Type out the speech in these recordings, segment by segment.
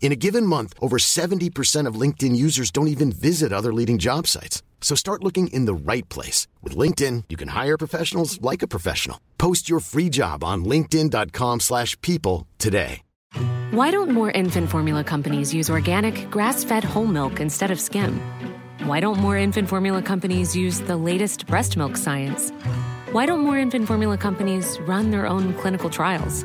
In a given month, over 70% of LinkedIn users don't even visit other leading job sites. So start looking in the right place. With LinkedIn, you can hire professionals like a professional. Post your free job on linkedin.com slash people today. Why don't more infant formula companies use organic, grass-fed whole milk instead of skim? Why don't more infant formula companies use the latest breast milk science? Why don't more infant formula companies run their own clinical trials?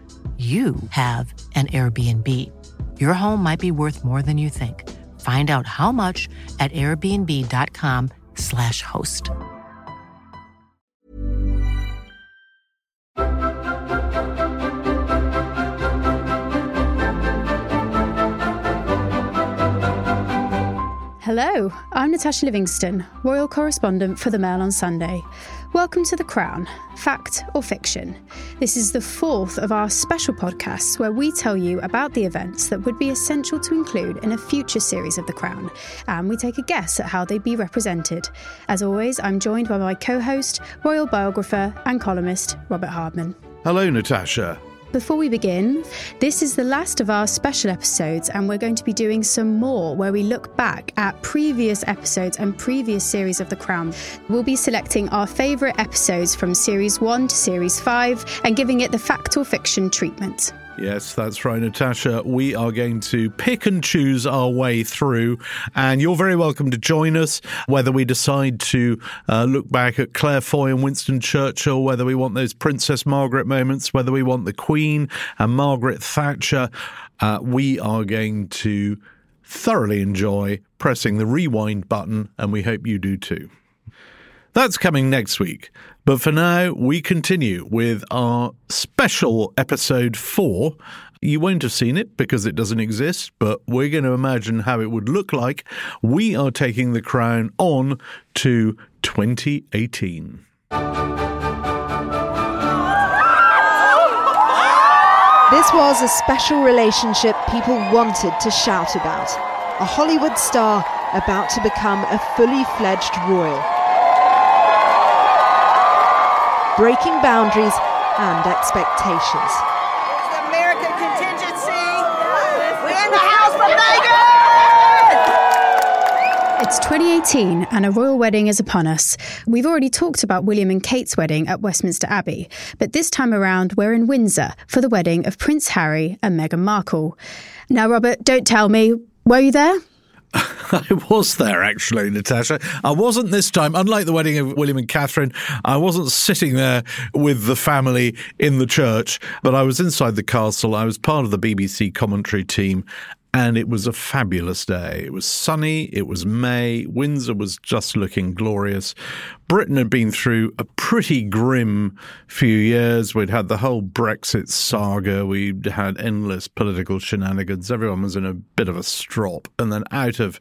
you have an Airbnb. Your home might be worth more than you think. Find out how much at airbnb.com/slash host. Hello, I'm Natasha Livingston, Royal Correspondent for the Mail on Sunday. Welcome to The Crown Fact or Fiction. This is the fourth of our special podcasts where we tell you about the events that would be essential to include in a future series of The Crown, and we take a guess at how they'd be represented. As always, I'm joined by my co host, royal biographer, and columnist, Robert Hardman. Hello, Natasha. Before we begin, this is the last of our special episodes, and we're going to be doing some more where we look back at previous episodes and previous series of The Crown. We'll be selecting our favourite episodes from series 1 to series 5 and giving it the fact or fiction treatment. Yes, that's right, Natasha. We are going to pick and choose our way through, and you're very welcome to join us. Whether we decide to uh, look back at Claire Foy and Winston Churchill, whether we want those Princess Margaret moments, whether we want the Queen and Margaret Thatcher, uh, we are going to thoroughly enjoy pressing the rewind button, and we hope you do too. That's coming next week. But for now, we continue with our special episode four. You won't have seen it because it doesn't exist, but we're going to imagine how it would look like. We are taking the crown on to 2018. This was a special relationship people wanted to shout about. A Hollywood star about to become a fully fledged royal breaking boundaries and expectations. The American contingency. We're in the house for Meghan! It's 2018 and a royal wedding is upon us. We've already talked about William and Kate's wedding at Westminster Abbey, but this time around we're in Windsor for the wedding of Prince Harry and Meghan Markle. Now, Robert, don't tell me, were you there? I was there actually, Natasha. I wasn't this time, unlike the wedding of William and Catherine, I wasn't sitting there with the family in the church, but I was inside the castle. I was part of the BBC commentary team. And it was a fabulous day. It was sunny. It was May. Windsor was just looking glorious. Britain had been through a pretty grim few years. We'd had the whole Brexit saga. We'd had endless political shenanigans. Everyone was in a bit of a strop. And then out of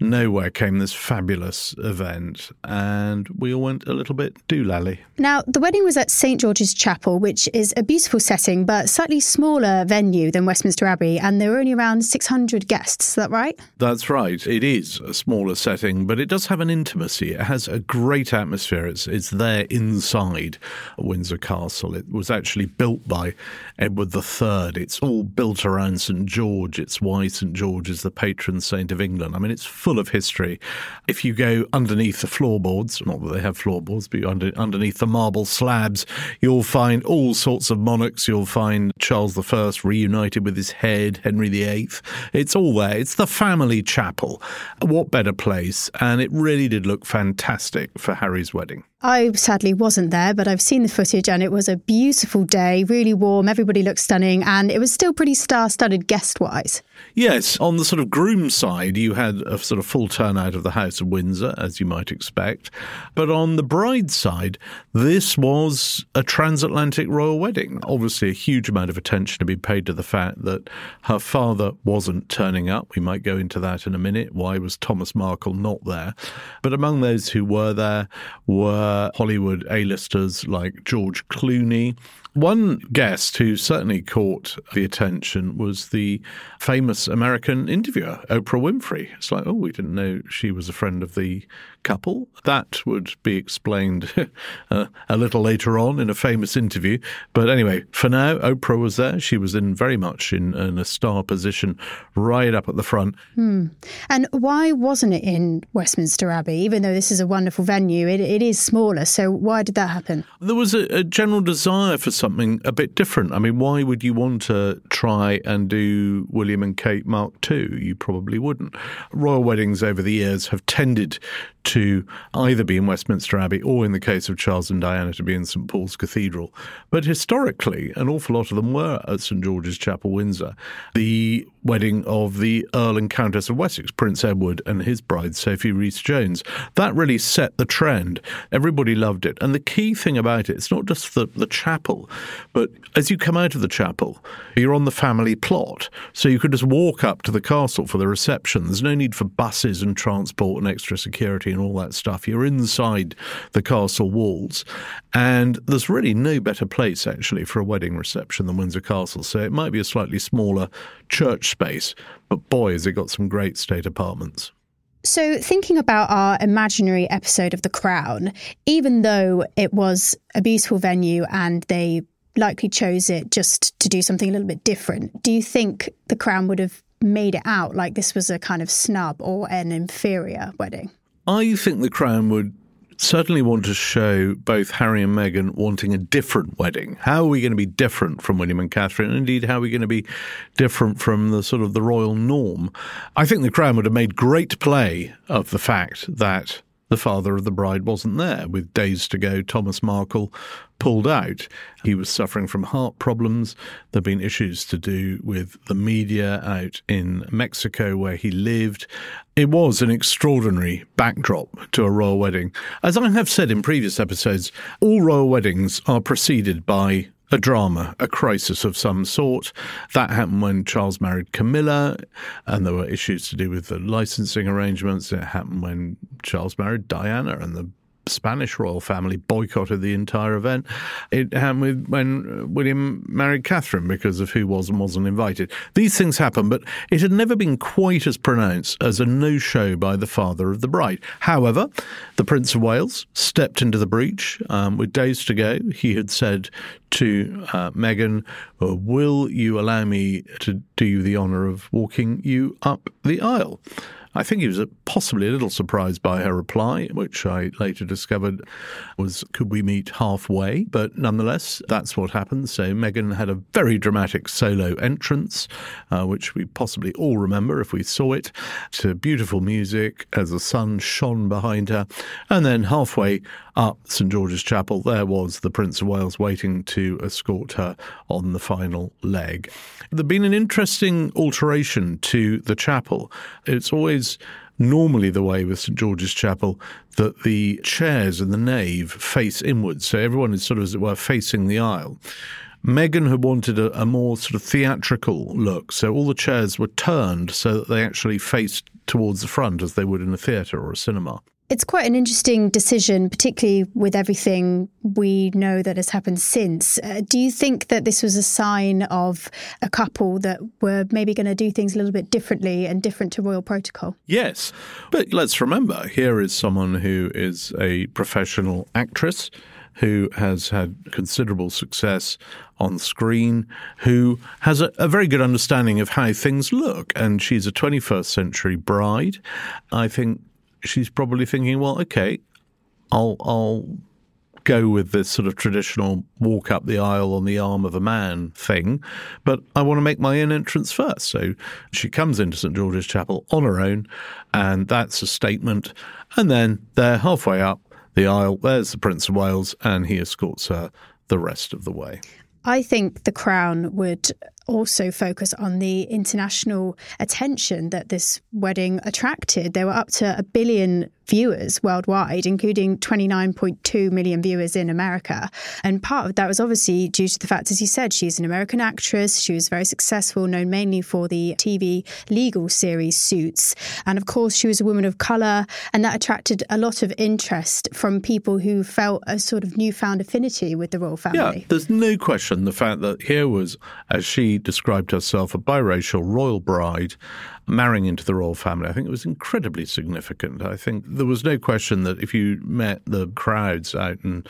nowhere came this fabulous event. And we all went a little bit doolally. Now, the wedding was at St George's Chapel, which is a beautiful setting, but slightly smaller venue than Westminster Abbey. And there were only around 600 600 guests. Is that right? That's right. It is a smaller setting, but it does have an intimacy. It has a great atmosphere. It's, it's there inside Windsor Castle. It was actually built by Edward III. It's all built around St George. It's why St George is the patron saint of England. I mean, it's full of history. If you go underneath the floorboards, not that they have floorboards, but under, underneath the marble slabs, you'll find all sorts of monarchs. You'll find Charles I reunited with his head, Henry VIII. It's all there. It's the family chapel. What better place? And it really did look fantastic for Harry's wedding. I sadly wasn't there, but I've seen the footage and it was a beautiful day, really warm. Everybody looked stunning, and it was still pretty star studded guest wise. Yes, on the sort of groom side, you had a sort of full turnout of the House of Windsor, as you might expect. But on the bride side, this was a transatlantic royal wedding. Obviously, a huge amount of attention to be paid to the fact that her father wasn't turning up. We might go into that in a minute. Why was Thomas Markle not there? But among those who were there were Hollywood A-listers like George Clooney. One guest who certainly caught the attention was the famous American interviewer, Oprah Winfrey. It's like, oh, we didn't know she was a friend of the couple. That would be explained uh, a little later on in a famous interview. But anyway, for now, Oprah was there. She was in very much in, in a star position, right up at the front. Hmm. And why wasn't it in Westminster Abbey? Even though this is a wonderful venue, it, it is smaller. So why did that happen? There was a, a general desire for something a bit different. I mean, why would you want to try and do William and Kate Mark II? You probably wouldn't. Royal weddings over the years have tended to either be in Westminster Abbey or, in the case of Charles and Diana, to be in St Paul's Cathedral. But historically, an awful lot of them were at St George's Chapel, Windsor. The wedding of the Earl and Countess of Wessex, Prince Edward, and his bride, Sophie Rhys Jones. That really set the trend. Everybody loved it. And the key thing about it, it's not just the, the chapel, but as you come out of the chapel, you're on the family plot. So you could just walk up to the castle for the reception. There's no need for buses and transport and extra security and all that stuff. You're inside the castle walls. And there's really no better place, actually, for a wedding reception than Windsor Castle. So it might be a slightly smaller church space, but boy, has it got some great state apartments. So, thinking about our imaginary episode of The Crown, even though it was a beautiful venue and they likely chose it just to do something a little bit different, do you think The Crown would have made it out like this was a kind of snub or an inferior wedding? I think The Crown would certainly want to show both Harry and Meghan wanting a different wedding. How are we going to be different from William and Catherine? Indeed, how are we going to be different from the sort of the royal norm? I think the Crown would have made great play of the fact that the father of the bride wasn't there. With days to go, Thomas Markle pulled out. He was suffering from heart problems. There have been issues to do with the media out in Mexico where he lived. It was an extraordinary backdrop to a royal wedding. As I have said in previous episodes, all royal weddings are preceded by a drama, a crisis of some sort. That happened when Charles married Camilla, and there were issues to do with the licensing arrangements. It happened when Charles married Diana, and the Spanish royal family boycotted the entire event. It happened with when William married Catherine because of who was and wasn't invited. These things happen, but it had never been quite as pronounced as a no show by the father of the bride. However, the Prince of Wales stepped into the breach um, with days to go. He had said to uh, Meghan, Will you allow me to do you the honour of walking you up the aisle? I think he was possibly a little surprised by her reply, which I later discovered was, could we meet halfway? But nonetheless, that's what happened. So Meghan had a very dramatic solo entrance, uh, which we possibly all remember if we saw it, to beautiful music as the sun shone behind her. And then halfway up St George's Chapel, there was the Prince of Wales waiting to escort her on the final leg. There'd been an interesting alteration to the chapel. It's always normally the way with St George's Chapel that the chairs in the nave face inwards, so everyone is sort of, as it were, facing the aisle. Meghan had wanted a, a, more sort of theatrical look, so all the chairs were turned so that they actually faced towards the front as they would in a theatre or a cinema. It's quite an interesting decision, particularly with everything we know that has happened since. Uh, do you think that this was a sign of a couple that were maybe going to do things a little bit differently and different to royal protocol? Yes. But let's remember here is someone who is a professional actress who has had considerable success on screen, who has a, a, very good understanding of how things look. And she's a 21st century bride. I think she's probably thinking, well, okay, I'll, I'll go with this sort of traditional walk up the aisle on the arm of a man thing, but I want to make my own entrance first. So she comes into St George's Chapel on her own, and that's a statement. And then they're halfway up the aisle. There's the Prince of Wales, and he escorts her the rest of the way. I think the Crown would also focus on the international attention that this wedding attracted. There were up to a billion viewers worldwide, including 29.2 million viewers in America. And part of that was obviously due to the fact, as you said, she's an American actress. She was very successful, known mainly for the TV legal series Suits. And of course, she was a woman of colour, and that attracted a lot of interest from people who felt a sort of newfound affinity with the royal family. Yeah, there's no question the fact that here was, as she described herself, a biracial royal bride marrying into the royal family, I think it was incredibly significant. I think there was no question that if you met the crowds out in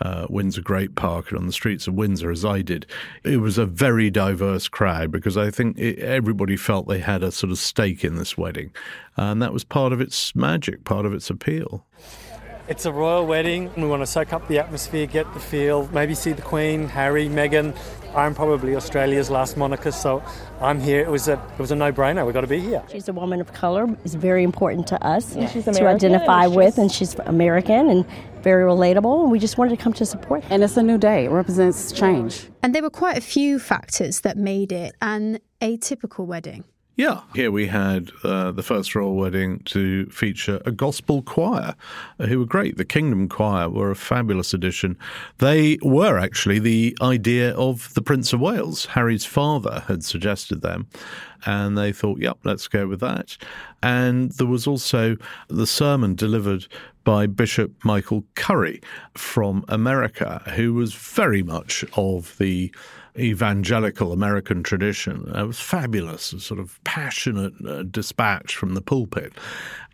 uh, Windsor Great Park and on the streets of Windsor, as I did, it was a very diverse crowd because I think it, everybody felt they had a sort of stake in this wedding. And that was part of its magic, part of its appeal. It's a royal wedding. We want to soak up the atmosphere, get the feel, maybe see the Queen, Harry, Meghan, I'm probably Australia's last monarchist, so I'm here. It was a it was a no-brainer. We've got to be here. She's a woman of color. It's very important to us yeah. to identify and with, and she's American and very relatable. And we just wanted to come to support. And it's a new day. It represents change. And there were quite a few factors that made it an atypical wedding. Yeah, here we had uh, the first royal wedding to feature a gospel choir uh, who were great. The Kingdom Choir were a fabulous addition. They were actually the idea of the Prince of Wales. Harry's father had suggested them, and they thought, yep, let's go with that. And there was also the sermon delivered by Bishop Michael Curry from America, who was very much of the evangelical American tradition. It was fabulous, a sort of passionate uh, dispatch from the pulpit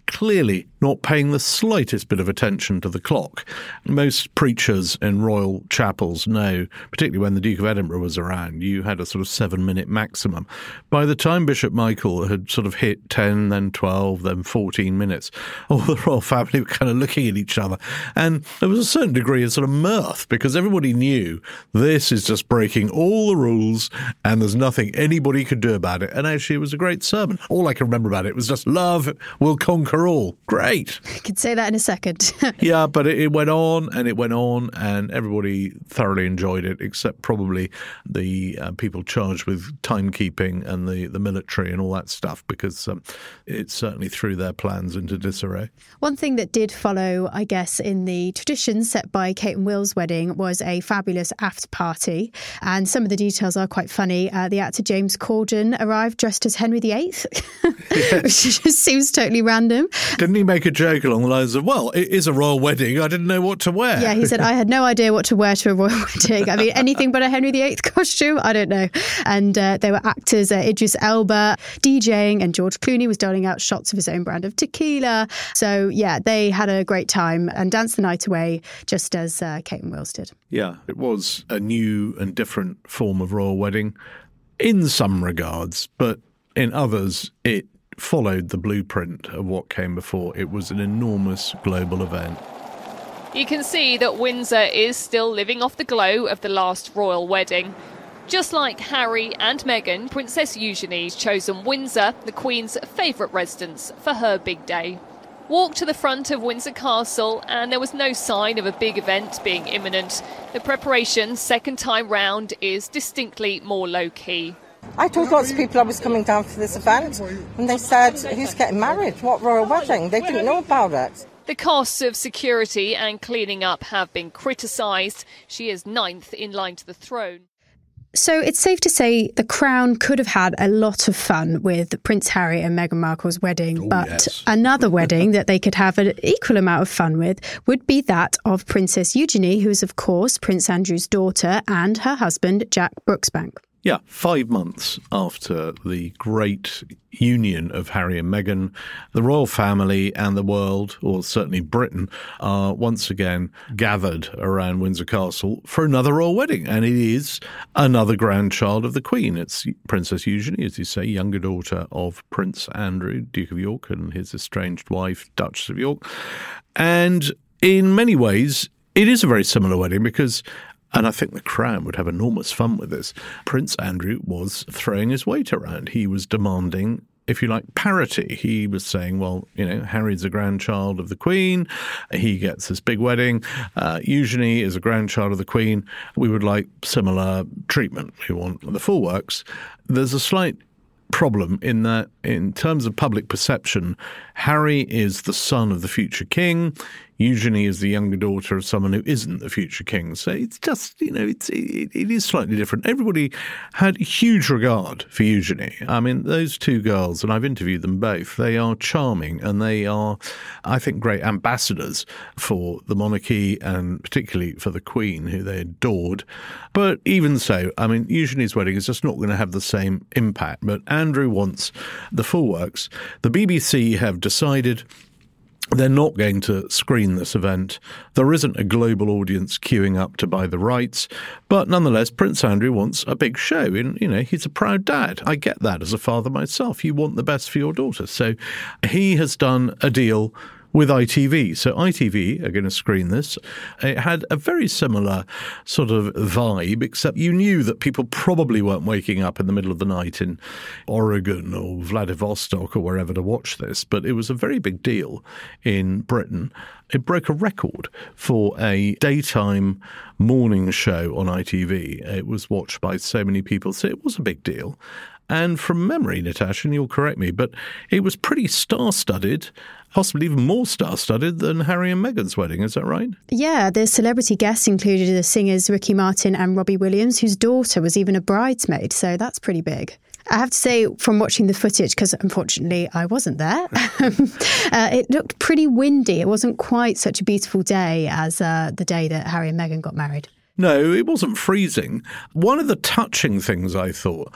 clearly not paying the slightest bit of attention to the clock. Most preachers in royal chapels know, particularly when the Duke of Edinburgh was around, you had a sort of seven minute maximum. By the time Bishop Michael had sort of hit 10, then 12, then 14 minutes, all the royal family were kind of looking at each other. And there was a certain degree of sort of mirth because everybody knew this is just breaking all the rules and there's nothing anybody could do about it. And actually, it was a great sermon. All I can remember about it was just love will conquer all. Great. I could say that in a second. yeah, but it, it, went on and it went on, and everybody thoroughly enjoyed it, except probably the uh, people charged with timekeeping and the, the military and all that stuff, because um, it certainly threw their plans into disarray. One thing that did follow, I guess, in the tradition set by Kate and Will's wedding was a fabulous after party, and some of the details are quite funny. Uh, the actor James Corden arrived dressed as Henry VIII, which just seems totally random. Didn't he make a joke along the lines of, well, it is a royal wedding. I didn't know what to wear. Yeah, he said, I had no idea what to wear to a royal wedding. I mean, anything but a Henry VIII costume? I don't know. And uh, there were actors, uh, Idris Elba, DJing, and George Clooney was doling out shots of his own brand of tequila. So, yeah, they had a great time and danced the night away, just as uh, Kate and Wills did. Yeah, it was a new and different form of royal wedding in some regards, but in others, it followed the blueprint of what came before. It was an enormous global event. You can see that Windsor is still living off the glow of the last royal wedding. Just like Harry and Meghan, Princess Eugenie's chosen Windsor, the Queen's favourite residence, for her big day. Walked to the front of Windsor Castle, and there was no sign of a big event being imminent. The preparation, second time round, is distinctly more low key. I told lots of people I was coming down for this event, and they said, Who's getting married? What royal wedding? They didn't know about it. The costs of security and cleaning up have been criticised. She is ninth in line to the throne. So it's safe to say the Crown could have had a lot of fun with Prince Harry and Meghan Markle's wedding, Oh, but yes. another wedding that they could have an equal amount of fun with would be that of Princess Eugenie, who is, of course, Prince Andrew's daughter, and her husband, Jack Brooksbank. Yeah, five months after the great union of Harry and Meghan, the royal family and the world, or certainly Britain, are once again gathered around Windsor Castle for another royal wedding. And it is another grandchild of the Queen. It's Princess Eugenie, as you say, younger daughter of Prince Andrew, Duke of York, and his estranged wife, Duchess of York. And in many ways, it is a very similar wedding because and I think the Crown would have enormous fun with this. Prince Andrew was throwing his weight around. He was demanding, if you like, parity. He was saying, well, you know, Harry's a grandchild of the Queen. He gets this big wedding. Uh, Eugenie is a grandchild of the Queen. We would like similar treatment. We want the full works. There's a slight problem in that, in terms of public perception, Harry is the son of the future king. Eugenie is the younger daughter of someone who isn't the future king. So it's just, you know, it's, it, it is slightly different. Everybody had huge regard for Eugenie. I mean, those two girls, and I've interviewed them both, they are charming and they are, I think, great ambassadors for the monarchy and particularly for the Queen, who they adored. But even so, I mean, Eugenie's wedding is just not going to have the same impact. But Andrew wants the full works. The BBC have decided they're not going to screen this event. There isn't a global audience queuing up to buy the rights, but nonetheless, Prince Andrew wants a big show. And, you know, he's a proud dad. I get that as a father myself. You want the best for your daughter. So he has done a deal with ITV. So ITV are going to screen this. It had a very similar sort of vibe, except you knew that people probably weren't waking up in the middle of the night in Oregon or Vladivostok or wherever to watch this. But it was a very big deal in Britain. It broke a record for a daytime morning show on ITV. It was watched by so many people, so it was a big deal. And from memory, Natasha, and you'll correct me, but it was pretty star studded, possibly even more star studded than Harry and Meghan's wedding. Is that right? Yeah, the celebrity guests included the singers Ricky Martin and Robbie Williams, whose daughter was even a bridesmaid. So that's pretty big. I have to say, from watching the footage, because unfortunately I wasn't there, uh, it looked pretty windy. It wasn't quite such a beautiful day as uh, the day that Harry and Meghan got married. No, it wasn't freezing. One of the touching things I thought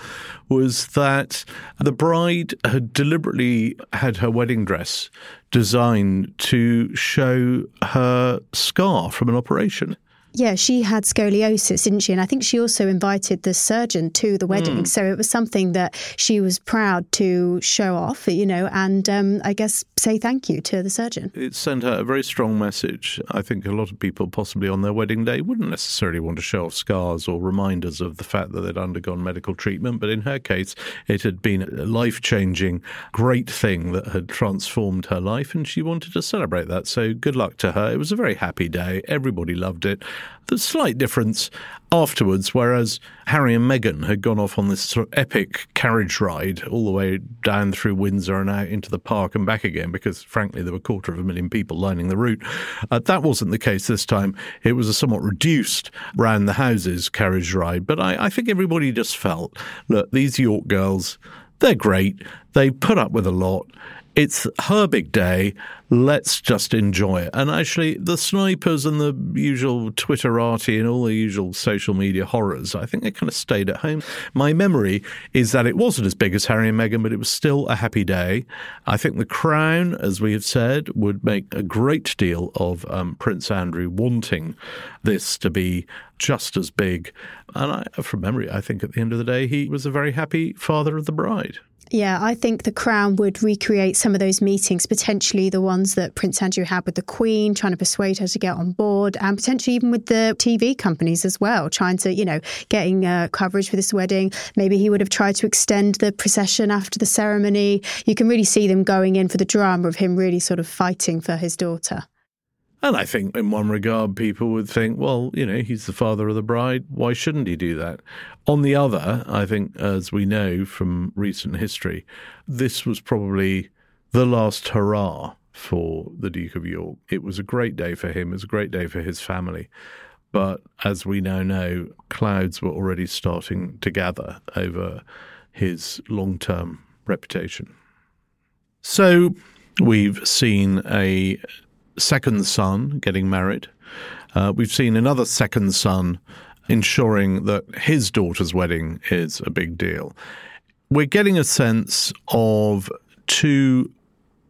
was that the bride had deliberately had her wedding dress designed to show her scar from an operation. Yeah, she had scoliosis, didn't she? And I think she also invited the surgeon to the wedding. Mm. So it was something that she was proud to show off, you know, and um, I guess say thank you to the surgeon. It sent out a very strong message. I think a lot of people, possibly on their wedding day, wouldn't necessarily want to show off scars or reminders of the fact that they'd undergone medical treatment. But in her case, it had been a life changing, great thing that had transformed her life, and she wanted to celebrate that. So good luck to her. It was a very happy day. Everybody loved it. The slight difference afterwards, whereas Harry and Meghan had gone off on this sort of epic carriage ride all the way down through Windsor and out into the park and back again, because frankly there were a quarter of a million people lining the route. Uh, that wasn't the case this time. It was a somewhat reduced round the houses carriage ride, but I, I think everybody just felt, look, these York girls, they're great. They put up with a lot. It's her big day. Let's just enjoy it. And actually, the snipers and the usual Twitterati and all the usual social media horrors, I think they kind of stayed at home. My memory is that it wasn't as big as Harry and Meghan, but it was still a happy day. I think the Crown, as we have said, would make a great deal of um, Prince Andrew wanting this to be just as big. And I, from memory, I think at the end of the day, he was a very happy father of the bride. Yeah, I think the Crown would recreate some of those meetings, potentially the ones that Prince Andrew had with the Queen, trying to persuade her to get on board, and potentially even with the TV companies as well, trying to, you know, getting uh, coverage for this wedding. Maybe he would have tried to extend the procession after the ceremony. You can really see them going in for the drama of him really sort of fighting for his daughter. And I think, in one regard, people would think, well, you know, he's the father of the bride. Why shouldn't he do that? On the other, I think, as we know from recent history, this was probably the last hurrah for the Duke of York. It was a great day for him, it was a great day for his family. But as we now know, clouds were already starting to gather over his long term reputation. So we've seen a second son getting married. Uh, we've seen another second son ensuring that his daughter's wedding is a big deal. We're getting a sense of two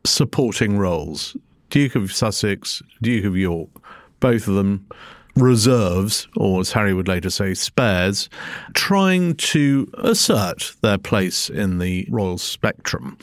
supporting roles Duke of Sussex, Duke of York, both of them reserves, or as Harry would later say, spares, trying to assert their place in the royal spectrum.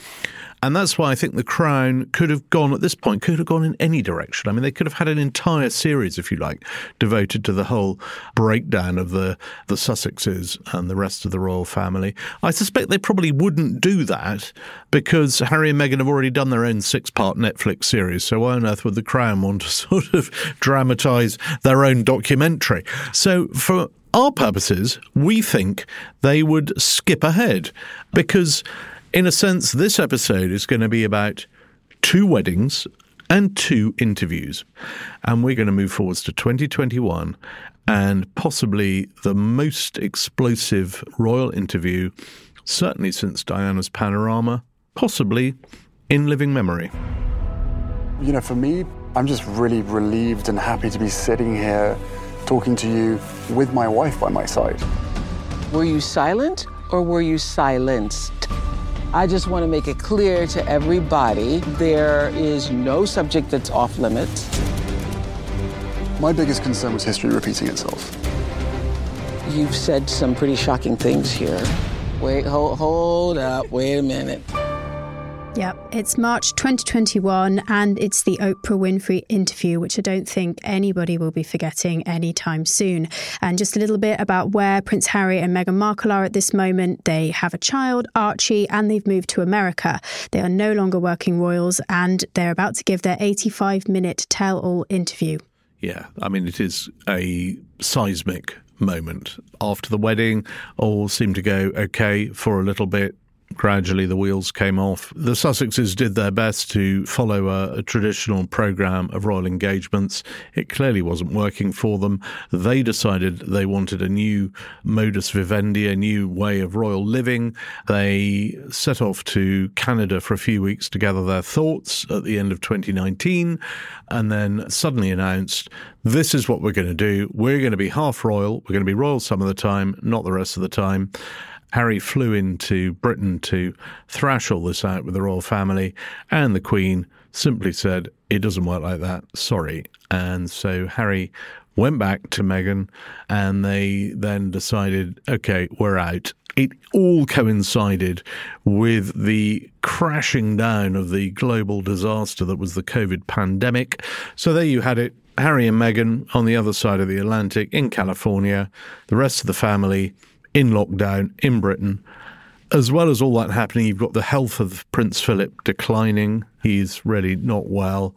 And that's why I think the Crown could have gone at this point, could have gone in any direction. I mean, they could have had an entire series, if you like, devoted to the whole breakdown of the, the Sussexes and the rest of the royal family. I suspect they probably wouldn't do that because Harry and Meghan have already done their own six part Netflix series. So why on earth would the Crown want to sort of dramatise their own documentary? So for our purposes, we think they would skip ahead because in a sense, this episode is going to be about two weddings and two interviews. And we're going to move forwards to 2021 and possibly the most explosive royal interview, certainly since Diana's Panorama, possibly in living memory. You know, for me, I'm just really relieved and happy to be sitting here talking to you with my wife by my side. Were you silent or were you silenced? I just want to make it clear to everybody there is no subject that's off limits. My biggest concern was history repeating itself. You've said some pretty shocking things here. Wait, hold, hold up, wait a minute. Yep, it's March 2021 and it's the Oprah Winfrey interview, which I don't think anybody will be forgetting anytime soon. And just a little bit about where Prince Harry and Meghan Markle are at this moment. They have a child, Archie, and they've moved to America. They are no longer working royals and they're about to give their 85 minute tell all interview. Yeah, I mean, it is a seismic moment. After the wedding, all seemed to go okay for a little bit gradually the wheels came off. The Sussexes did their best to follow a, a, traditional program of royal engagements. It clearly wasn't working for them. They decided they wanted a new modus vivendi, a new way of royal living. They set off to Canada for a few weeks to gather their thoughts at the end of 2019 and then suddenly announced this is what we're going to do. We're going to be half royal. We're going to be royal some of the time, not the rest of the time. Harry flew into Britain to thrash all this out with the royal family, and the Queen simply said, It doesn't work like that, sorry. And so Harry went back to Meghan, and they then decided, Okay, we're out. It all coincided with the crashing down of the global disaster that was the COVID pandemic. So there you had it. Harry and Meghan on the other side of the Atlantic in California, the rest of the family in lockdown in Britain. As well as all that happening, you've got the health of Prince Philip declining. He's really not well.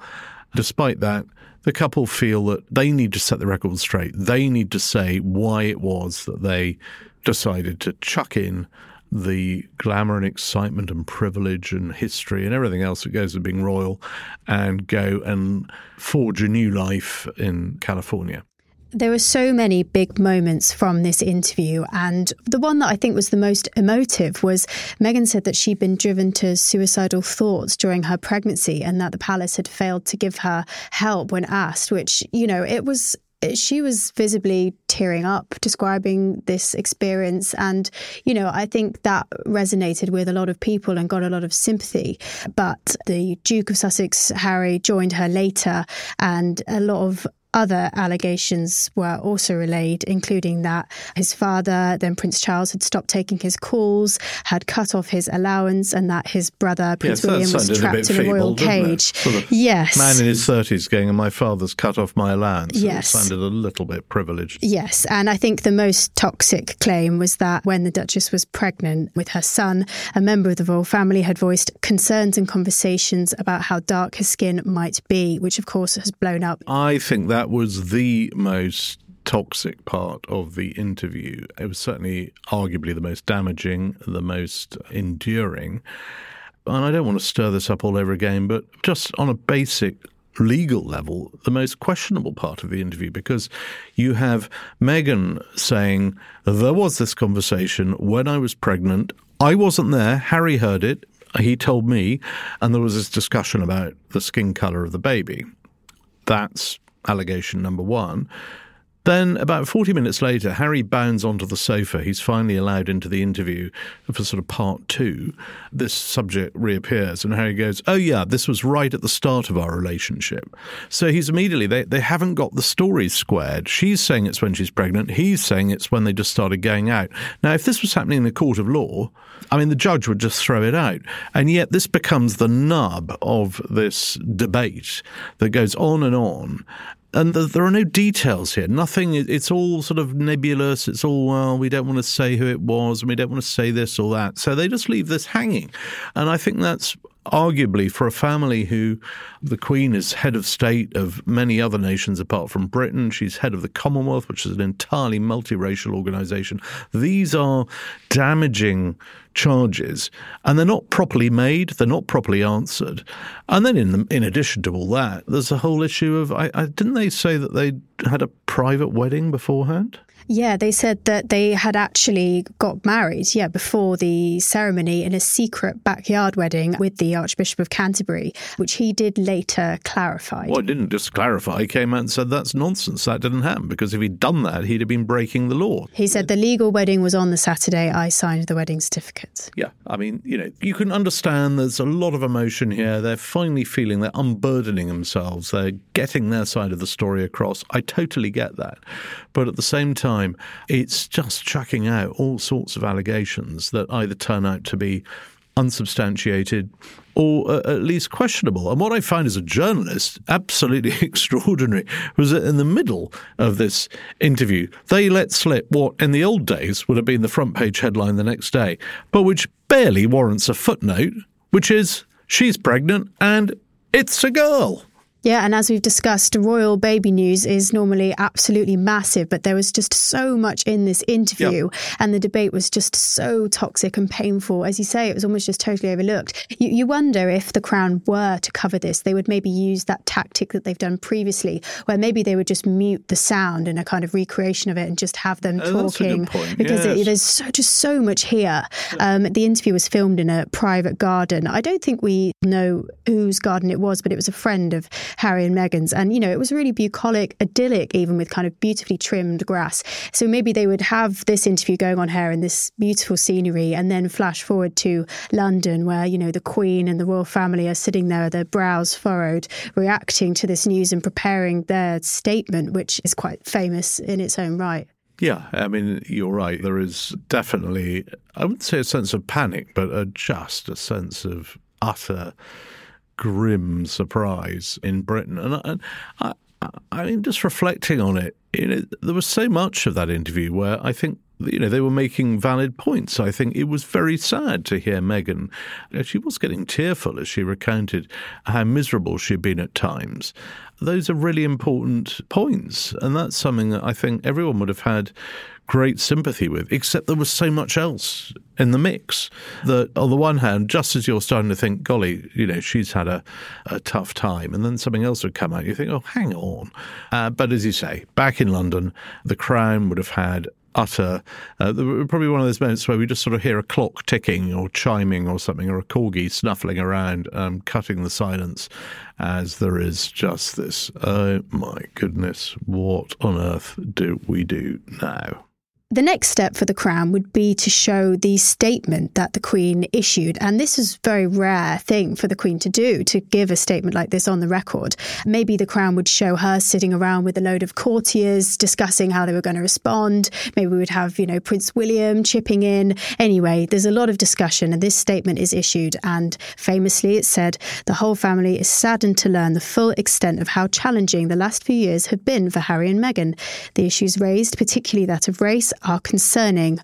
Despite that, the couple feel that they need to set the record straight. They need to say why it was that they decided to chuck in the glamour and excitement and privilege and history and everything else that goes with being royal and go and forge a new life in California. There were so many big moments from this interview, and the one that I think was the most emotive was Meghan said that she'd been driven to suicidal thoughts during her pregnancy and that the palace had failed to give her help when asked, which, you know, it was she was visibly tearing up describing this experience. And you know i think that resonated with a lot of people and got a lot of sympathy. But the duke of sussex harry joined her later and a lot of other allegations were also relayed, including that his father, then Prince Charles, had stopped taking his calls, had cut off his allowance, and that his brother, Prince yes, William, was trapped in a royal cage. Sort of yes. Man in his 30s going, and my father's cut off my allowance. Yes. It sounded a little bit privileged. Yes. And I think the most toxic claim was that when the Duchess was pregnant with her son, a member of the royal family had voiced concerns and conversations about how dark his skin might be, which of course has blown up. I think that that was the most toxic part of the interview. It was certainly arguably the most damaging, the most enduring. And I don't want to stir this up all over again, but just on a basic legal level, the most questionable part of the interview because you have Meghan saying, There was this conversation when I was pregnant. I wasn't there. Harry heard it. He told me. And there was this discussion about the skin color of the baby. That's allegation number one. Then, about 40 minutes later, Harry bounds onto the sofa. He's finally allowed into the interview for sort of part two. This subject reappears, and Harry goes, Oh, yeah, this was right at the start of our relationship. So he's immediately, they, they haven't got the stories squared. She's saying it's when she's pregnant, he's saying it's when they just started going out. Now, if this was happening in a court of law, I mean, the judge would just throw it out. And yet, this becomes the nub of this debate that goes on and on and the, there are no details here. Nothing. It's all sort of nebulous. It's all well. We don't want to say who it was, and we don't want to say this or that. So they just leave this hanging, and I think that's arguably for a family who the Queen is head of state of many other nations apart from Britain. She's head of the Commonwealth, which is an entirely multiracial organization. These are damaging charges and they're not properly made, they're not properly answered. And then in the, in addition to all that, there's a whole issue of I, I didn't they say that they had a private wedding beforehand? Yeah, they said that they had actually got married, yeah, before the ceremony in a secret backyard wedding with the Archbishop of Canterbury, which he did later clarify. Well, he didn't just clarify. He came out and said that's nonsense. That didn't happen because if he'd done that, he'd have been breaking the law. He said the legal wedding was on the Saturday. I signed the wedding certificate. Yeah, I mean, you know, you can understand there's a lot of emotion here. They're finally feeling they're unburdening themselves. They're getting their side of the story across. I totally get that. But at the same time, it's just chucking out all sorts of allegations that either turn out to be unsubstantiated or uh, at least questionable. And what I find as a journalist absolutely extraordinary was that in the middle of this interview, they let slip what in the old days would have been the front page headline the next day, but which barely warrants a footnote, which is she's pregnant and it's a girl. Yeah, and as we've discussed, royal baby news is normally absolutely massive, but there was just so much in this interview, yep. and the debate was just so toxic and painful. As you say, it was almost just totally overlooked. You, you wonder if the Crown were to cover this, they would maybe use that tactic that they've done previously, where maybe they would just mute the sound in a kind of recreation of it and just have them oh, talking. Because yes. it, there's so, just so much here. Um, the interview was filmed in a private garden. I don't think we know whose garden it was, but it was a friend of Harry and Meghan's. And, you know, it was really bucolic, idyllic, even with kind of beautifully trimmed grass. So maybe they would have this interview going on here in this beautiful scenery and then flash forward to London, where, you know, the Queen and the royal family are sitting there, their brows furrowed, reacting to this news and preparing their statement, which is quite famous in its own right. Yeah, I mean, you're right. There is definitely, I wouldn't say a sense of panic, but a, just a sense of utter grim surprise in Britain. And I, I, I mean, just reflecting on it, you know, there was so much of that interview where I think you know they were making valid points. I think it was very sad to hear Meghan. Uh, she was getting tearful as she recounted how miserable she'd been at times. Those are really important points, and that's something that I think everyone would have had great sympathy with, except there was so much else in the mix that, on the one hand, just as you're starting to think, golly, you know, she's had a, a tough time, and then something else would come out, you think, oh, hang on. Uh, but as you say, back in London, the Crown would have had utter. Uh, probably one of those moments where we just sort of hear a clock ticking or chiming or something, or a corgi snuffling around, um, cutting the silence, as there is just this. Oh my goodness, what on earth do we do now? The next step for the Crown would be to show the statement that the Queen issued. And this is a very rare thing for the Queen to do, to give a statement like this on the record. Maybe the Crown would show her sitting around with a load of courtiers discussing how they were going to respond. Maybe we would have, you know, Prince William chipping in. Anyway, there's a lot of discussion, and this statement is issued. And famously, it said, The whole family is saddened to learn the full extent of how challenging the last few years have been for Harry and Meghan. The issues raised, particularly that of race, are concerning.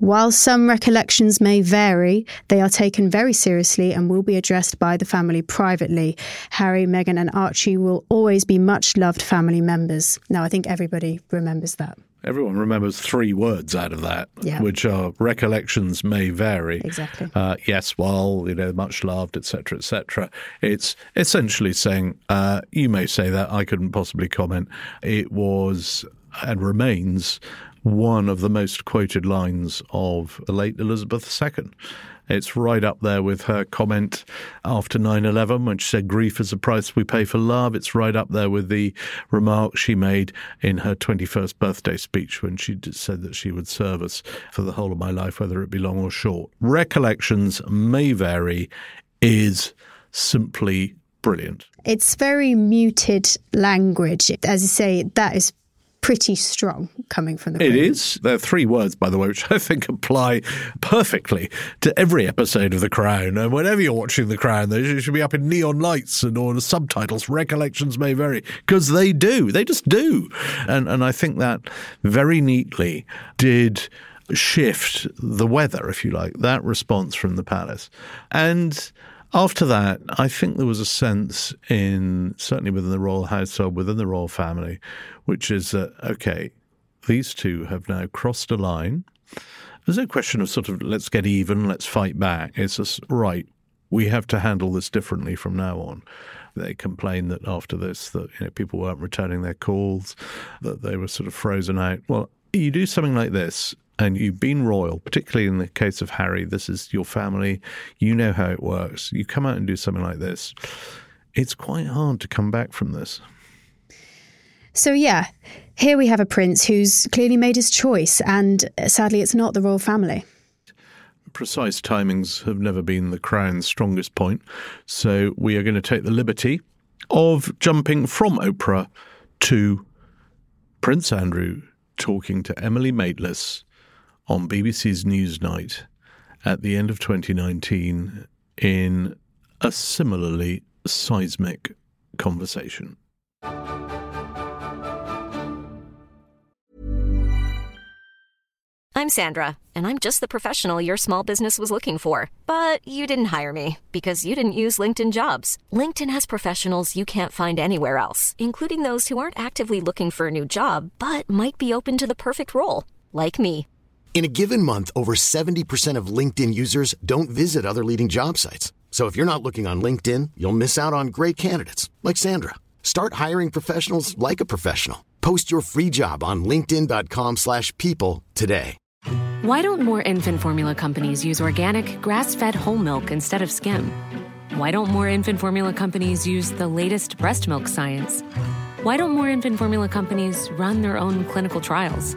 While some recollections may vary, they are taken very seriously and will be addressed by the family privately. Harry, Meghan, and Archie will always be much loved family members. Now, I think everybody remembers that. everyone remembers three words out of that, Yeah. which are recollections may vary. Exactly. Uh, yes, well, you know, much loved, etc., etc. It's essentially saying uh, you may say that I couldn't possibly comment. It was and remains one of the most quoted lines of the late Elizabeth II. It's right up there with her comment after 9 11 when she said, Grief is the price we pay for love. It's right up there with the remark she made in her 21st birthday speech when she said that she would serve us for the whole of my life, whether it be long or short. Recollections may vary, is simply brilliant. It's very muted language. As you say, that is pretty strong coming from the It Queen. is. There are three words, by the way, which I think apply perfectly to every episode of The Crown. And whenever you're watching The Crown, they should be up in neon lights and or the subtitles. Recollections may vary because they do. They just do. And and I think that very neatly did shift the weather, if you like, that response from the palace. And after that, I think there was a sense in certainly within the royal household, within the royal family, which is that okay, these two have now crossed a line. There's no question of sort of let's get even, let's fight back. It's just right. We have to handle this differently from now on. They complained that after this that you know people weren't returning their calls, that they were sort of frozen out. Well, you do something like this and you've been royal, particularly in the case of Harry, this is your family, you know how it works. You come out and do something like this. It's quite hard to come back from this. So, yeah, here we have a prince who's clearly made his choice, and uh, sadly, it's not the royal family. precise timings have never been the Crown's strongest point. So we are going to take the liberty of jumping from Oprah to Prince Andrew talking to Emily Maitlis on BBC's Newsnight at the end of 2019 in a similarly seismic conversation. I'm Sandra, and I'm just the professional your small business was looking for. But you didn't hire me because you didn't use LinkedIn jobs. LinkedIn has professionals you can't find anywhere else, including those who aren't actively looking for a new job but might be open to the perfect role, like me. In a given month, over 70% of LinkedIn users don't visit other leading job sites. So if you're not looking on LinkedIn, you'll miss out on great candidates like Sandra. Start hiring professionals like a professional. Post your free job on linkedin.com/people today. Why don't more infant formula companies use organic, grass fed whole milk instead of skim? Why don't more infant formula companies use the latest breast milk science? Why don't more infant formula companies run their own clinical trials?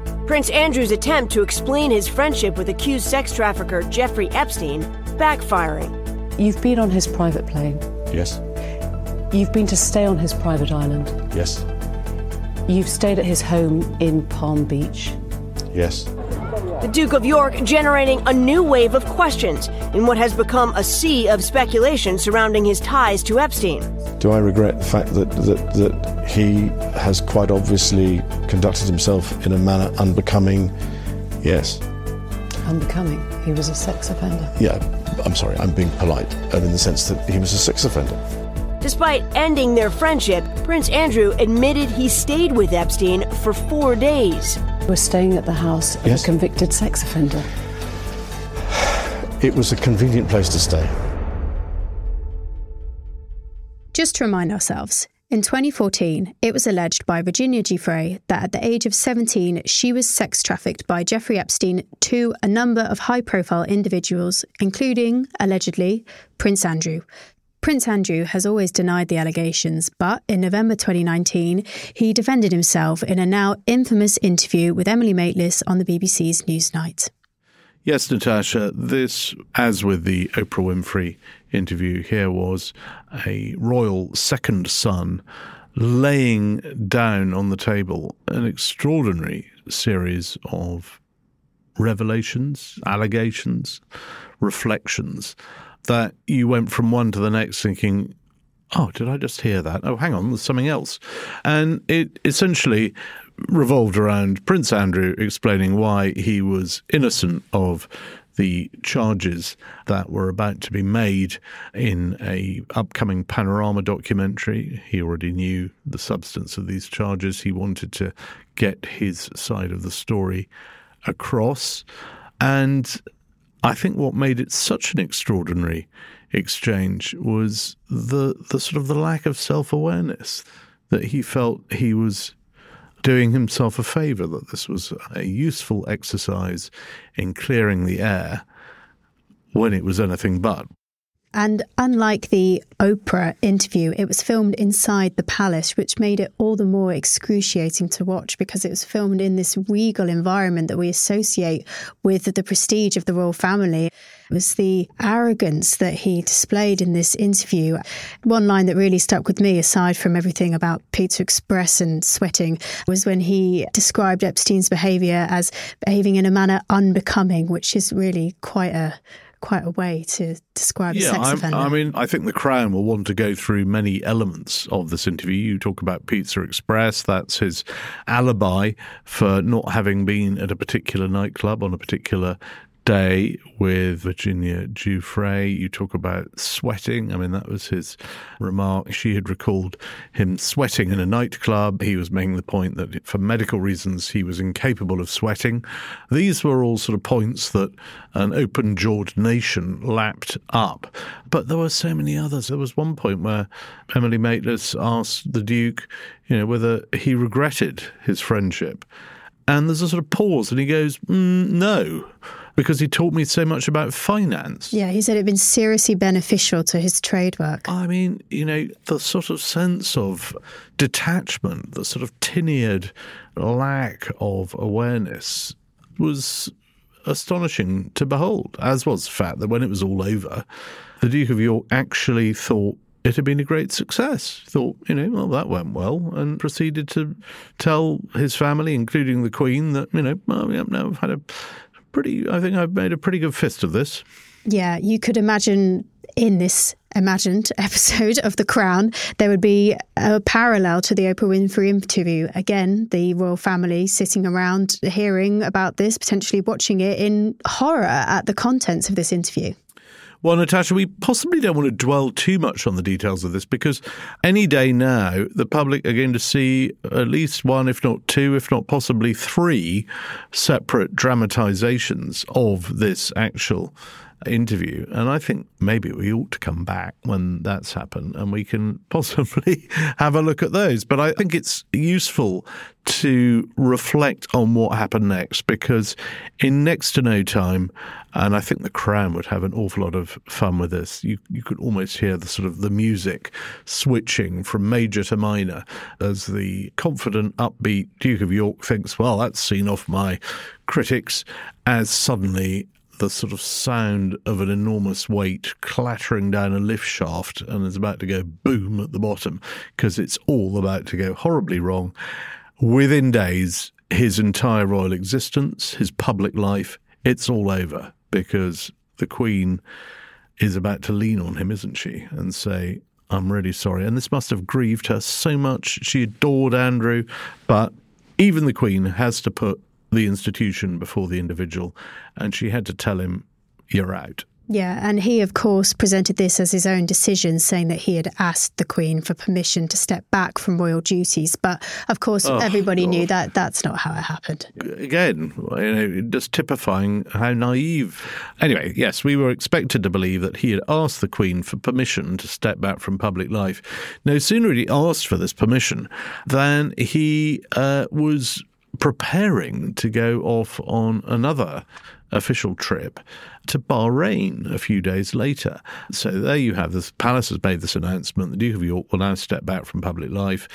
Prince Andrew's attempt to explain his friendship with accused sex trafficker Jeffrey Epstein backfiring. You've been on his private plane. Yes, You've been to stay on his private island. yes, You've stayed at his home in Palm Beach. yes. The Duke of York generating a new wave of questions in what has become a sea of speculation surrounding his ties to Epstein. Do I regret the fact that, that, that he has quite obviously conducted himself in a manner unbecoming? Yes. Unbecoming. He was a sex offender. Yeah, I'm sorry, I'm being polite, and in the sense that he was a sex offender. Despite ending their friendship, Prince Andrew admitted he stayed with Epstein for four days. We're staying at the house of Yes. a convicted sex offender. It was a convenient place to stay. Just to remind ourselves, in 2014, it was alleged by Virginia Giuffre that at the age of 17, she was sex trafficked by Jeffrey Epstein to a number of high profile individuals, including, allegedly, Prince Andrew. Prince Andrew has always denied the allegations, but in November 2019, he defended himself in a now infamous interview with Emily Maitlis on the BBC's Newsnight. Yes, Natasha, this, as with the Oprah Winfrey interview here, was a royal second son laying down on the table an extraordinary series of revelations, allegations, reflections that you went from one to the next thinking, oh, did I just hear that? Oh, hang on, there's something else. And it essentially revolved around Prince Andrew explaining why he was innocent of the charges that were about to be made in a upcoming panorama documentary he already knew the substance of these charges he wanted to get his side of the story across and i think what made it such an extraordinary exchange was the the sort of the lack of self-awareness that he felt he was doing himself a favor that this was a useful exercise in clearing the air when it was anything but and unlike the Oprah interview, it was filmed inside the palace, which made it all the more excruciating to watch because it was filmed in this regal environment that we associate with the prestige of the royal family. It was the arrogance that he displayed in this interview. One line that really stuck with me, aside from everything about Pizza Express and sweating, was when he described Epstein's behaviour as behaving in a manner unbecoming, which is really quite a quite a way to describe yeah, a sex I'm, offender. I mean, I think the Crown will want to go through many elements of this interview. You talk about Pizza Express, that's his alibi for not having been at a particular nightclub on a particular day with Virginia Giuffre. You talk about sweating. I mean, that was his remark. She had recalled him sweating in a nightclub. He was making the point that for medical reasons he was incapable of sweating. These were all sort of points that an open jawed nation lapped up. But there were so many others. There was one point where Emily Maitlis asked the Duke, you know, whether he regretted his friendship. And there's a sort of pause, and he goes, mm, no because he taught me so much about finance. Yeah, he said it'd been seriously beneficial to his trade work. I mean, you know, the sort of sense of detachment, the sort of tenured lack of awareness was astonishing to behold, as was the fact that when it was all over, the Duke of York actually thought it had been a great success. Thought, you know, well, that went well, and proceeded to tell his family, including the Queen, that, you know, well, yeah, no, I've had a pretty, I think I've made a pretty good fist of this. Yeah, you could imagine in this imagined episode of The Crown, there would be a parallel to the Oprah Winfrey interview. Again, the royal family sitting around hearing about this, potentially watching it in horror at the contents of this interview. Well, Natasha, we possibly don't want to dwell too much on the details of this because any day now, the public are going to see at least one, if not two, if not possibly three separate dramatizations of this actual interview. And I think maybe we ought to come back when that's happened and we can possibly have a look at those. But I think it's useful to reflect on what happened next because in next to no time, and I think the Crown would have an awful lot of fun with this. You you could almost hear the sort of the music switching from major to minor as the confident, upbeat Duke of York thinks, "Well, that's seen off my critics," as suddenly the sort of sound of an enormous weight clattering down a lift shaft and is about to go boom at the bottom because it's all about to go horribly wrong. Within days, his entire royal existence, his public life, it's all over because the Queen is about to lean on him, isn't she? And say, I'm really sorry. And this must have grieved her so much. She adored Andrew, but even the Queen has to put the institution before the individual, and she had to tell him, You're out. Yeah, and he, of course, presented this as his own decision, saying that he had asked the Queen for permission to step back from royal duties. But of course, oh, everybody God. knew that that's not how it happened. Again, you know, just typifying how naive. Anyway, yes, we were expected to believe that he had asked the Queen for permission to step back from public life. No sooner had he asked for this permission than he uh, was preparing to go off on another official trip to Bahrain a few days later. So there you have the palace has made this announcement. The Duke of York will now step back from public life.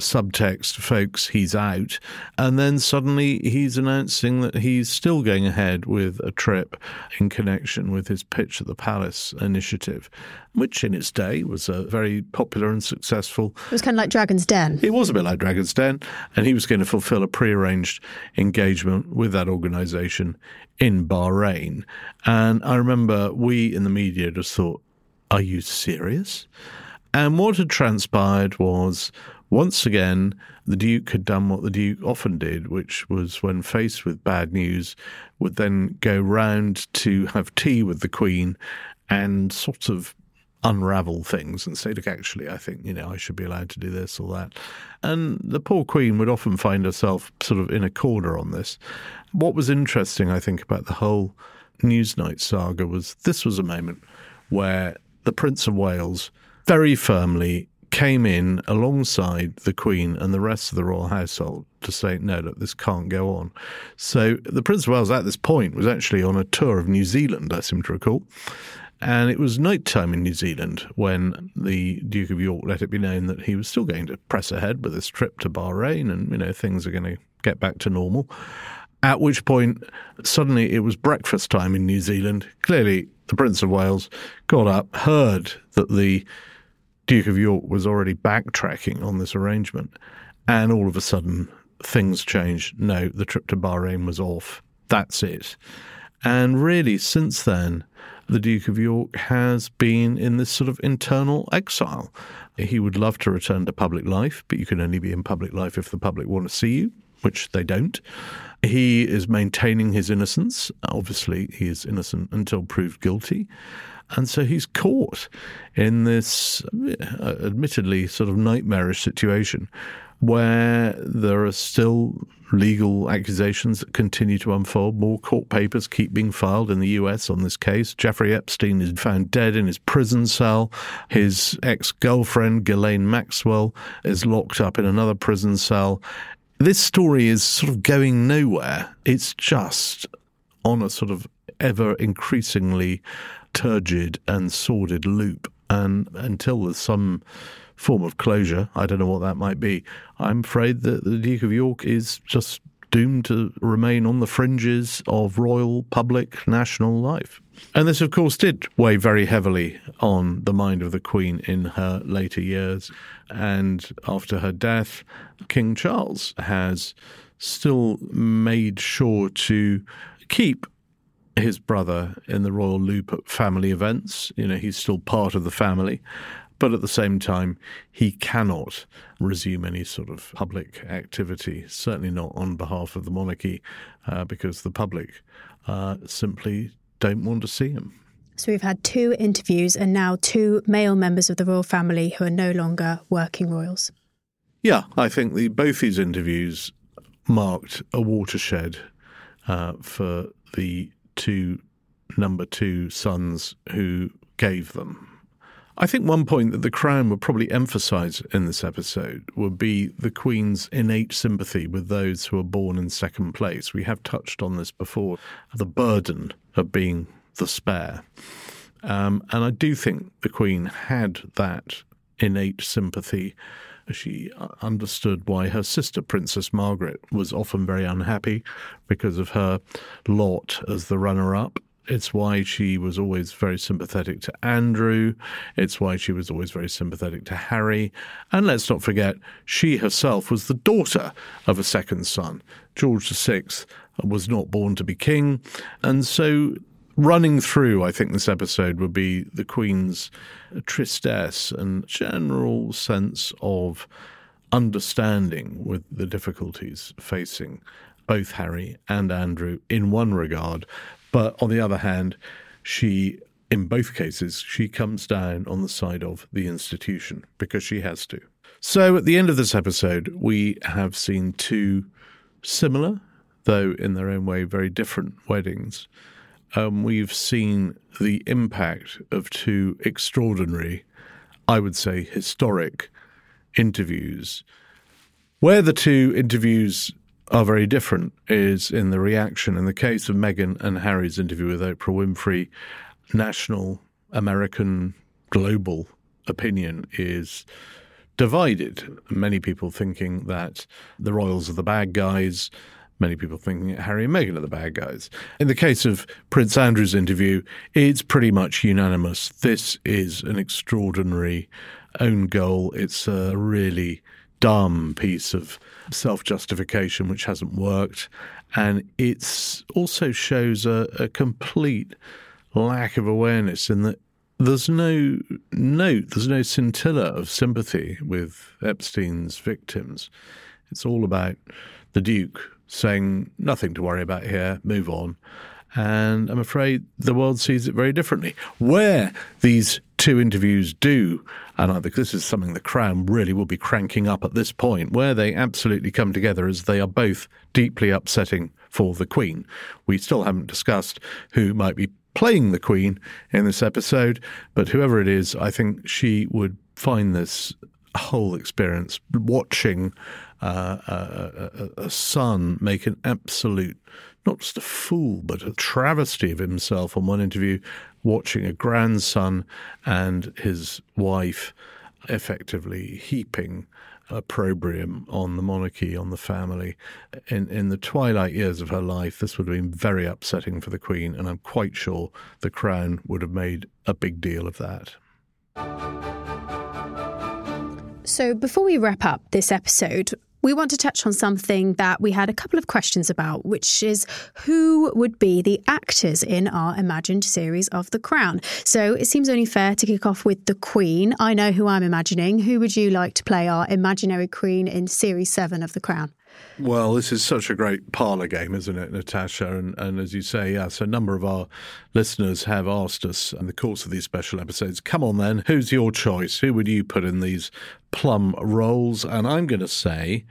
Subtext, folks, he's out. And then suddenly he's announcing that he's still going ahead with a trip in connection with his pitch at the palace initiative, which in its day was a very popular and successful. It was kind of like Dragon's Den. It was a bit like Dragon's Den, and he was going to fulfill a prearranged engagement with that organization in Bahrain. And I remember we in the media just thought, are you serious? And what had transpired was once again, the Duke had done what the Duke often did, which was when faced with bad news, would then go round to have tea with the Queen and sort of unravel things and say, look, actually, I think, you know, I should be allowed to do this or that. And the poor Queen would often find herself sort of in a corner on this. What was interesting, I think, about the whole Newsnight saga was this was a moment where the Prince of Wales very firmly came in alongside the Queen and the rest of the royal household to say, no, look, this can't go on. So the Prince of Wales at this point was actually on a tour of New Zealand, I seem to recall. And it was night time in New Zealand when the Duke of York let it be known that he was still going to press ahead with this trip to Bahrain and, you know, things are going to get back to normal. At which point, suddenly it was breakfast time in New Zealand. Clearly, the Prince of Wales got up, heard that the Duke of York was already backtracking on this arrangement. And all of a sudden, things changed. No, the trip to Bahrain was off. That's it. And really, since then, the Duke of York has been in this sort of internal exile. He would love to return to public life, but you can only be in public life if the public want to see you, which they don't. He is maintaining his innocence. Obviously, he is innocent until proved guilty. And so he's caught in this uh, admittedly sort of nightmarish situation where there are still legal accusations that continue to unfold. More court papers keep being filed in the US on this case. Jeffrey Epstein is found dead in his prison cell. His ex girlfriend, Ghislaine Maxwell, is locked up in another prison cell. This story is sort of going nowhere. It's just on a sort of ever increasingly turgid and sordid loop. And until there's some form of closure, I don't know what that might be, I'm afraid that the Duke of York is just doomed to remain on the fringes of royal public national life. And this, of course, did weigh very heavily on the mind of the Queen in her later years. And after her death, King Charles has still made sure to keep his brother in the royal loop at family events. You know, he's still part of the family. But at the same time, he cannot resume any sort of public activity, certainly not on behalf of the monarchy, uh, because the public uh, simply don't want to see him. So we've had two interviews and now two male members of the royal family who are no longer working royals. Yeah, I think the, both these interviews marked a watershed uh, for the two number two sons who gave them. I think one point that the Crown would probably emphasise in this episode would be the Queen's innate sympathy with those who are born in second place. We have touched on this before the burden of being the spare. Um, and I do think the Queen had that innate sympathy she understood why her sister, Princess Margaret, was often very unhappy because of her lot as the runner up. It's why she was always very sympathetic to Andrew. It's why she was always very sympathetic to Harry. And let's not forget, she herself was the daughter of a second son. George VI was not born to be king. And so running through, I think this episode would be the Queen's tristesse and general sense of understanding with the difficulties facing both Harry and Andrew in one regard. But on the other hand, she, in both cases, she comes down on the side of the institution because she has to. So at the end of this episode, we have seen two similar, though in their own way very different weddings um, we've seen the impact of two extraordinary, I would say, historic interviews, where the two interviews are very different is in the reaction. In the case of Meghan and Harry's interview with Oprah Winfrey, national, American, global opinion is divided. Many people thinking that the royals are the bad guys, many people thinking Harry and Meghan are the bad guys. In the case of Prince Andrew's interview, it's pretty much unanimous. This is an extraordinary own goal. It's a really dumb piece of self justification which hasn't worked. And it also shows a, a complete lack of awareness in that there's no note, there's no scintilla of sympathy with Epstein's victims. It's all about the Duke saying, nothing to worry about here, move on. And I'm afraid the world sees it very differently. Where these two interviews do, and I think this is something the Crown really will be cranking up at this point, where they absolutely come together as they are both deeply upsetting for the Queen. We still haven't discussed who might be playing the Queen in this episode, but whoever it is, I think she would find this whole experience watching uh, a, a, a son make an absolute not just a fool, but a travesty of himself on one interview, watching a grandson and his wife effectively heaping opprobrium on the monarchy, on the family. In, in the twilight years of her life, this would have been very upsetting for the Queen, and I'm quite sure the Crown would have made a big deal of that. So, before we wrap up this episode, we want to touch on something that we had a couple of questions about, which is who would be the actors in our imagined series of The Crown. So it seems only fair to kick off with the Queen. I know who I'm imagining. Who would you like to play our imaginary Queen in Series 7 of The Crown? Well, this is such a great parlor game, isn't it, Natasha? And, and as you say, yes, a number of our listeners have asked us in the course of these special episodes, come on then, who's your choice? Who would you put in these plum roles? And I'm going to say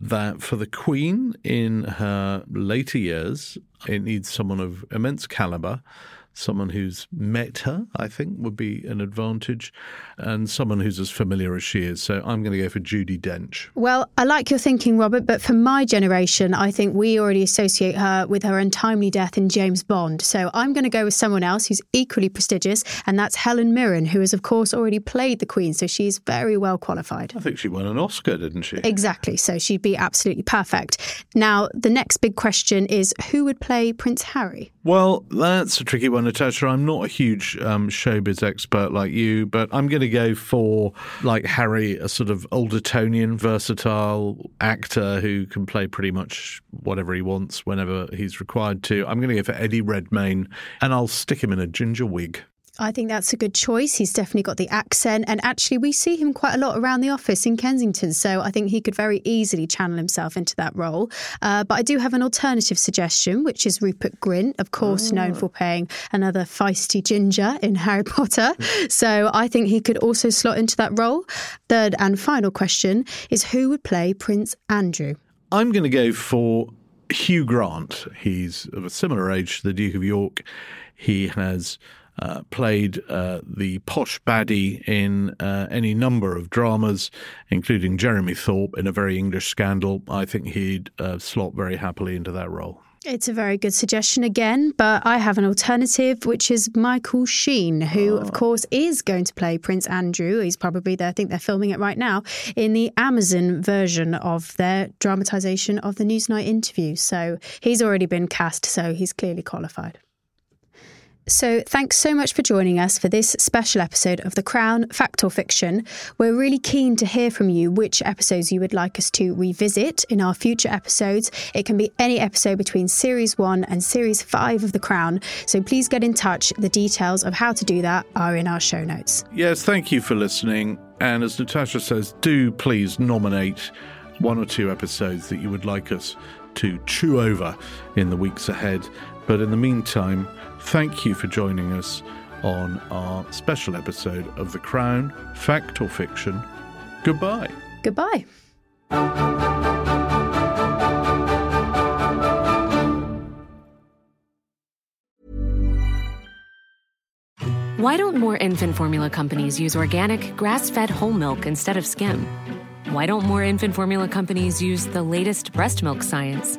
that for the Queen in her later years, it needs someone of immense caliber someone who's met her, I think, would be an advantage, and someone who's as familiar as she is. So I'm going to go for Judi Dench. Well, I like your thinking, Robert, but for my generation, I think we already associate her with her untimely death in James Bond. So I'm going to go with someone else who's equally prestigious, and that's Helen Mirren, who has, of course, already played the Queen. So she's very well qualified. I think she won an Oscar, didn't she? Exactly. So she'd be absolutely perfect. Now, the next big question is who would play Prince Harry? Well, that's a tricky one, Natasha. I'm not a huge um, showbiz expert like you, but I'm going to go for like Harry, a sort of Aldertonian, versatile actor who can play pretty much whatever he wants whenever he's required to. I'm going to go for Eddie Redmayne, and I'll stick him in a ginger wig. I think that's a good choice. He's definitely got the accent. And actually, we see him quite a lot around the office in Kensington. So I think he could very easily channel himself into that role. Uh, but I do have an alternative suggestion, which is Rupert Grint, of course, oh. known for playing another feisty ginger in Harry Potter. So I think he could also slot into that role. Third and final question is who would play Prince Andrew? I'm going to go for Hugh Grant. He's of a similar age to the Duke of York. He has uh, played uh, the posh baddie in uh, any number of dramas, including Jeremy Thorpe in A Very English Scandal. I think he'd uh, slot very happily into that role. It's a very good suggestion again, but I have an alternative, which is Michael Sheen, who, oh. of course, is going to play Prince Andrew. He's probably there, I think they're filming it right now, in the Amazon version of their dramatisation of the Newsnight interview. So he's already been cast, so he's clearly qualified. So, thanks so much for joining us for this special episode of The Crown Fact or Fiction. We're really keen to hear from you which episodes you would like us to revisit in our future episodes. It can be any episode between Series 1 and Series 5 of The Crown. So, please get in touch. The details of how to do that are in our show notes. Yes, thank you for listening. And as Natasha says, do please nominate one or two episodes that you would like us to chew over in the weeks ahead. But in the meantime, Thank you for joining us on our special episode of The Crown Fact or Fiction. Goodbye. Goodbye. Why don't more infant formula companies use organic, grass fed whole milk instead of skim? Why don't more infant formula companies use the latest breast milk science?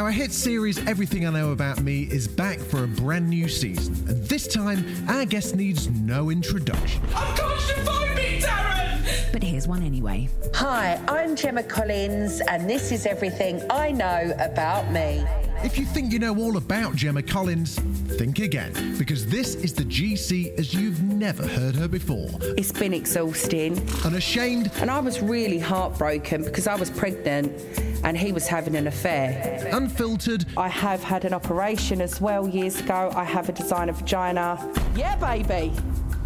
Our hit series Everything I Know About Me is back for a brand new season, and this time our guest needs no introduction. Course But here's one anyway. Hi, I'm Gemma Collins, and this is everything I know about me. If you think you know all about Gemma Collins, think again, because this is the GC as you've never heard her before. It's been exhausting. Unashamed. And I was really heartbroken because I was pregnant and he was having an affair. Unfiltered. I have had an operation as well years ago. I have a designer vagina. Yeah, baby.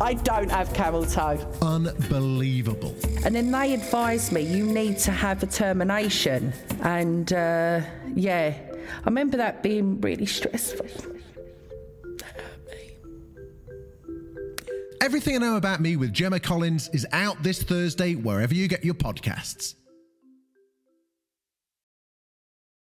I don't have camel toe. Unbelievable. And then they advised me you need to have a termination. And uh, yeah, I remember that being really stressful. Everything I Know About Me with Gemma Collins is out this Thursday wherever you get your podcasts.